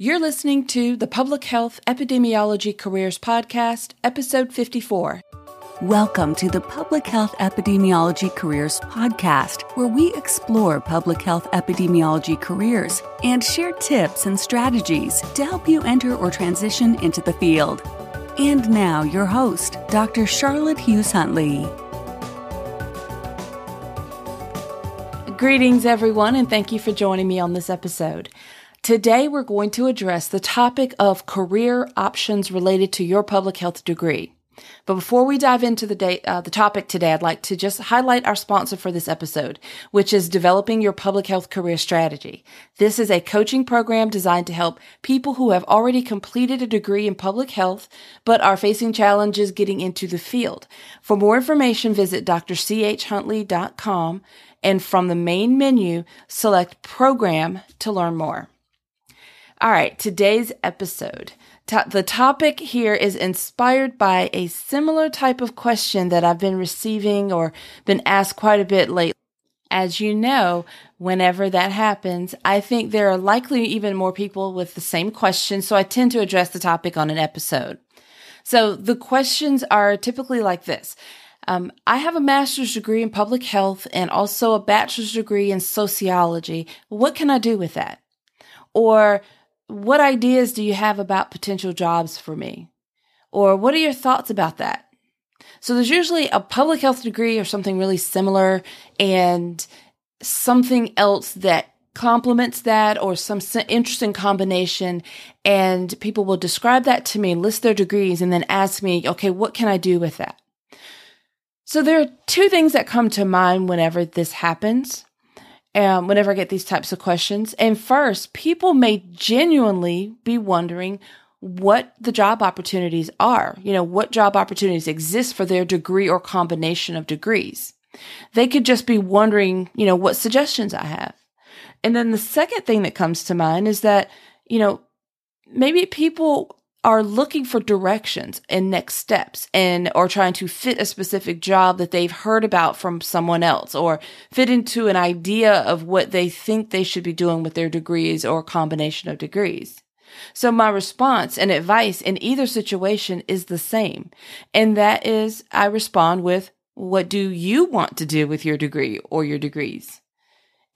You're listening to the Public Health Epidemiology Careers Podcast, Episode 54. Welcome to the Public Health Epidemiology Careers Podcast, where we explore public health epidemiology careers and share tips and strategies to help you enter or transition into the field. And now, your host, Dr. Charlotte Hughes Huntley. Greetings, everyone, and thank you for joining me on this episode. Today, we're going to address the topic of career options related to your public health degree. But before we dive into the, day, uh, the topic today, I'd like to just highlight our sponsor for this episode, which is Developing Your Public Health Career Strategy. This is a coaching program designed to help people who have already completed a degree in public health, but are facing challenges getting into the field. For more information, visit drchuntley.com and from the main menu, select Program to learn more. All right, today's episode. the topic here is inspired by a similar type of question that I've been receiving or been asked quite a bit lately. As you know, whenever that happens, I think there are likely even more people with the same question, so I tend to address the topic on an episode. So the questions are typically like this um, I have a master's degree in public health and also a bachelor's degree in sociology. What can I do with that? Or what ideas do you have about potential jobs for me? Or what are your thoughts about that? So there's usually a public health degree or something really similar and something else that complements that or some interesting combination. And people will describe that to me, list their degrees, and then ask me, okay, what can I do with that? So there are two things that come to mind whenever this happens. Um, whenever I get these types of questions. And first, people may genuinely be wondering what the job opportunities are. You know, what job opportunities exist for their degree or combination of degrees. They could just be wondering, you know, what suggestions I have. And then the second thing that comes to mind is that, you know, maybe people are looking for directions and next steps and or trying to fit a specific job that they've heard about from someone else or fit into an idea of what they think they should be doing with their degrees or combination of degrees. So my response and advice in either situation is the same. And that is I respond with, what do you want to do with your degree or your degrees?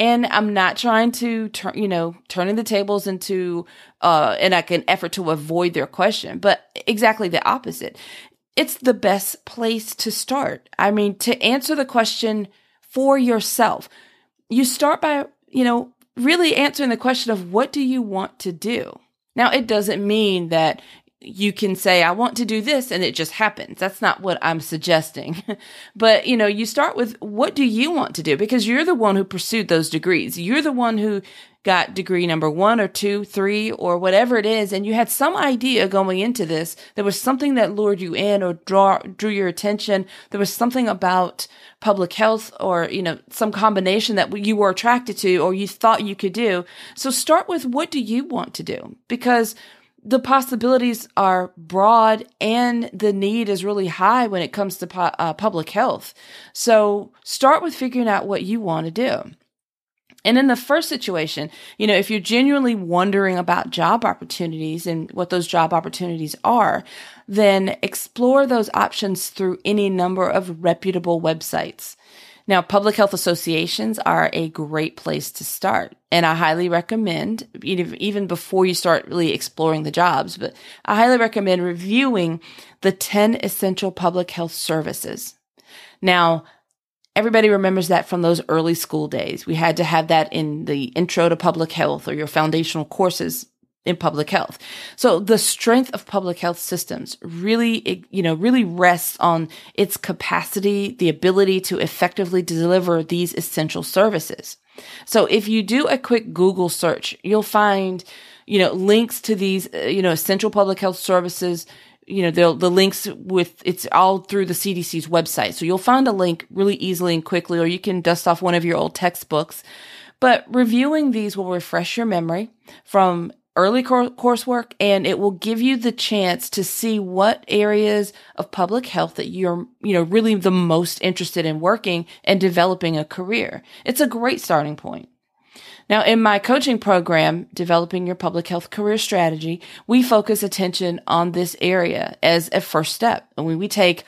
And I'm not trying to turn, you know, turning the tables into, uh, in like an effort to avoid their question, but exactly the opposite. It's the best place to start. I mean, to answer the question for yourself, you start by, you know, really answering the question of what do you want to do? Now, it doesn't mean that you can say, I want to do this and it just happens. That's not what I'm suggesting. but, you know, you start with what do you want to do? Because you're the one who pursued those degrees. You're the one who got degree number one or two, three, or whatever it is. And you had some idea going into this. There was something that lured you in or draw, drew your attention. There was something about public health or, you know, some combination that you were attracted to or you thought you could do. So start with what do you want to do? Because the possibilities are broad and the need is really high when it comes to pu- uh, public health. So start with figuring out what you want to do. And in the first situation, you know, if you're genuinely wondering about job opportunities and what those job opportunities are, then explore those options through any number of reputable websites. Now, public health associations are a great place to start. And I highly recommend, even before you start really exploring the jobs, but I highly recommend reviewing the 10 essential public health services. Now, everybody remembers that from those early school days. We had to have that in the intro to public health or your foundational courses in public health. So the strength of public health systems really, you know, really rests on its capacity, the ability to effectively deliver these essential services. So if you do a quick Google search, you'll find, you know, links to these, uh, you know, essential public health services. You know, the, the links with, it's all through the CDC's website. So you'll find a link really easily and quickly, or you can dust off one of your old textbooks. But reviewing these will refresh your memory from early cor- coursework and it will give you the chance to see what areas of public health that you're, you know, really the most interested in working and developing a career. It's a great starting point. Now, in my coaching program, Developing Your Public Health Career Strategy, we focus attention on this area as a first step. And when we take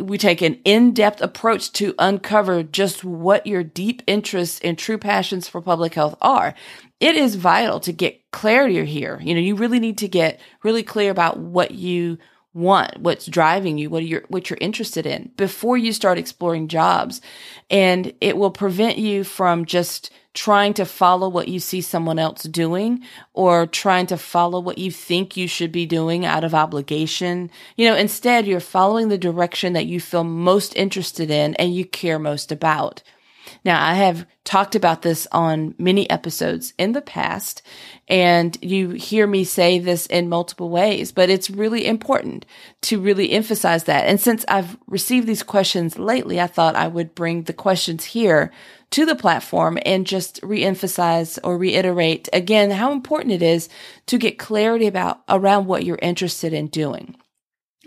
we take an in-depth approach to uncover just what your deep interests and true passions for public health are. It is vital to get clarity here. You know, you really need to get really clear about what you want, what's driving you, what you're what you're interested in before you start exploring jobs. And it will prevent you from just trying to follow what you see someone else doing or trying to follow what you think you should be doing out of obligation. You know, instead you're following the direction that you feel most interested in and you care most about. Now, I have talked about this on many episodes in the past, and you hear me say this in multiple ways, but it's really important to really emphasize that. And since I've received these questions lately, I thought I would bring the questions here to the platform and just reemphasize or reiterate again how important it is to get clarity about around what you're interested in doing.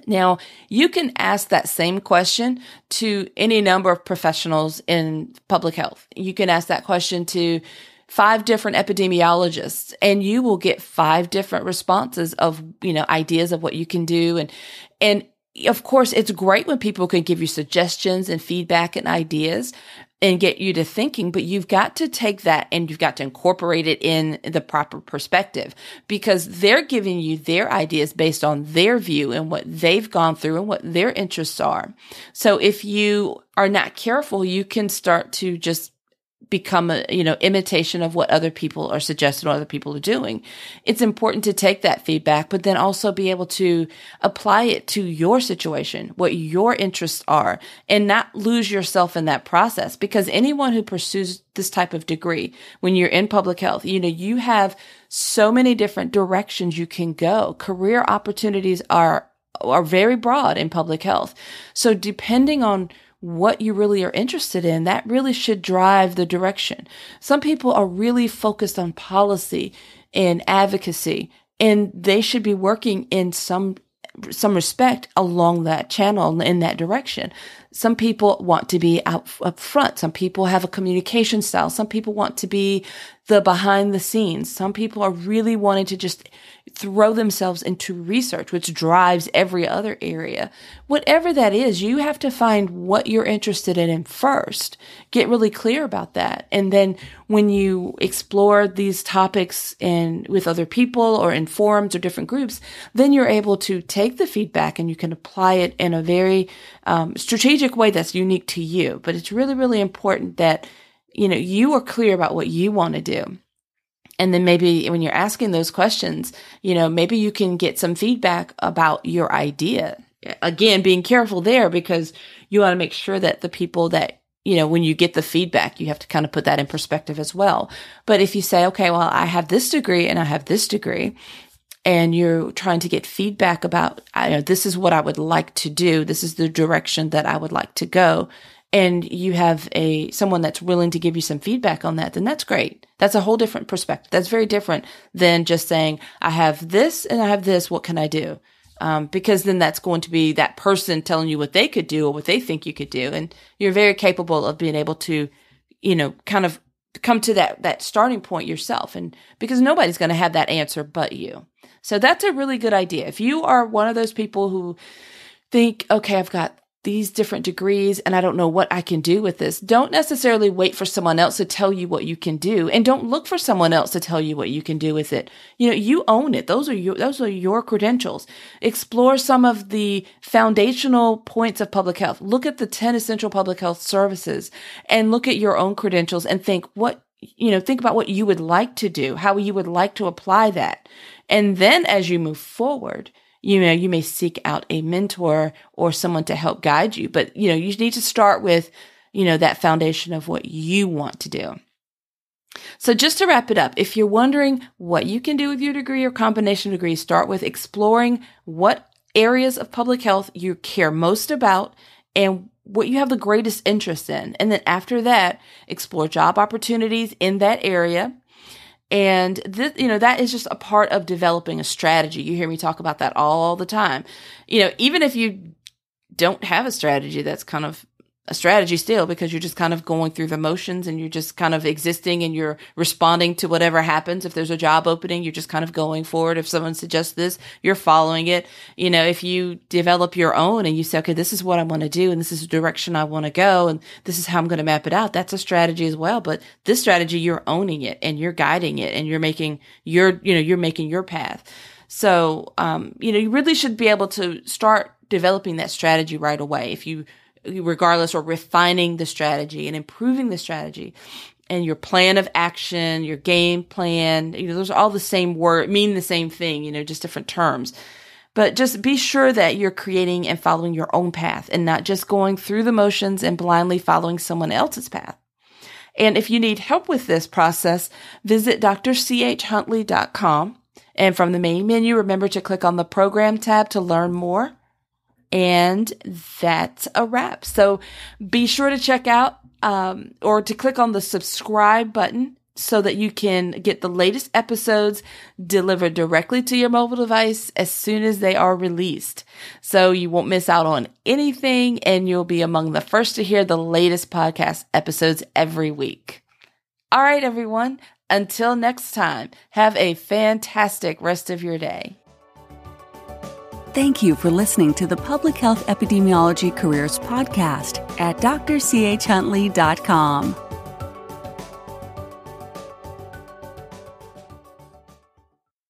Now, you can ask that same question to any number of professionals in public health. You can ask that question to five different epidemiologists and you will get five different responses of, you know, ideas of what you can do. And, and of course, it's great when people can give you suggestions and feedback and ideas and get you to thinking, but you've got to take that and you've got to incorporate it in the proper perspective because they're giving you their ideas based on their view and what they've gone through and what their interests are. So if you are not careful, you can start to just become a you know imitation of what other people are suggesting or other people are doing. It's important to take that feedback but then also be able to apply it to your situation what your interests are and not lose yourself in that process. Because anyone who pursues this type of degree when you're in public health you know you have so many different directions you can go. Career opportunities are are very broad in public health. So depending on what you really are interested in, that really should drive the direction. Some people are really focused on policy and advocacy, and they should be working in some some respect along that channel in that direction. Some people want to be out up front. Some people have a communication style. Some people want to be the behind the scenes. Some people are really wanting to just throw themselves into research, which drives every other area. Whatever that is, you have to find what you're interested in first. Get really clear about that. And then when you explore these topics in with other people or in forums or different groups, then you're able to take the feedback and you can apply it in a very um, strategic way that's unique to you. But it's really, really important that you know, you are clear about what you want to do. And then maybe when you're asking those questions, you know, maybe you can get some feedback about your idea. Again, being careful there because you want to make sure that the people that, you know, when you get the feedback, you have to kind of put that in perspective as well. But if you say, okay, well, I have this degree and I have this degree, and you're trying to get feedback about, I know, this is what I would like to do. This is the direction that I would like to go and you have a someone that's willing to give you some feedback on that, then that's great. That's a whole different perspective. That's very different than just saying, I have this and I have this. What can I do? Um, because then that's going to be that person telling you what they could do or what they think you could do. And you're very capable of being able to, you know, kind of come to that, that starting point yourself. And because nobody's going to have that answer but you. So that's a really good idea. If you are one of those people who think, okay, I've got these different degrees and I don't know what I can do with this. Don't necessarily wait for someone else to tell you what you can do and don't look for someone else to tell you what you can do with it. You know, you own it. Those are your, those are your credentials. Explore some of the foundational points of public health. Look at the 10 essential public health services and look at your own credentials and think what, you know, think about what you would like to do, how you would like to apply that. And then as you move forward, you know, you may seek out a mentor or someone to help guide you, but you know, you need to start with, you know, that foundation of what you want to do. So just to wrap it up, if you're wondering what you can do with your degree or combination degree, start with exploring what areas of public health you care most about and what you have the greatest interest in. And then after that, explore job opportunities in that area and this, you know, that is just a part of developing a strategy. You hear me talk about that all the time. You know, even if you don't have a strategy, that's kind of a strategy still because you're just kind of going through the motions and you're just kind of existing and you're responding to whatever happens. If there's a job opening, you're just kind of going forward. If someone suggests this, you're following it. You know, if you develop your own and you say, okay, this is what I want to do and this is the direction I want to go and this is how I'm going to map it out, that's a strategy as well. But this strategy, you're owning it and you're guiding it and you're making your, you know, you're making your path. So, um, you know, you really should be able to start developing that strategy right away. If you, regardless, or refining the strategy and improving the strategy and your plan of action, your game plan, you know, those are all the same word, mean the same thing, you know, just different terms. But just be sure that you're creating and following your own path and not just going through the motions and blindly following someone else's path. And if you need help with this process, visit drchuntley.com. And from the main menu, remember to click on the program tab to learn more. And that's a wrap. So be sure to check out um, or to click on the subscribe button so that you can get the latest episodes delivered directly to your mobile device as soon as they are released. So you won't miss out on anything and you'll be among the first to hear the latest podcast episodes every week. All right, everyone. Until next time, have a fantastic rest of your day. Thank you for listening to the Public Health Epidemiology Careers Podcast at drchuntley.com.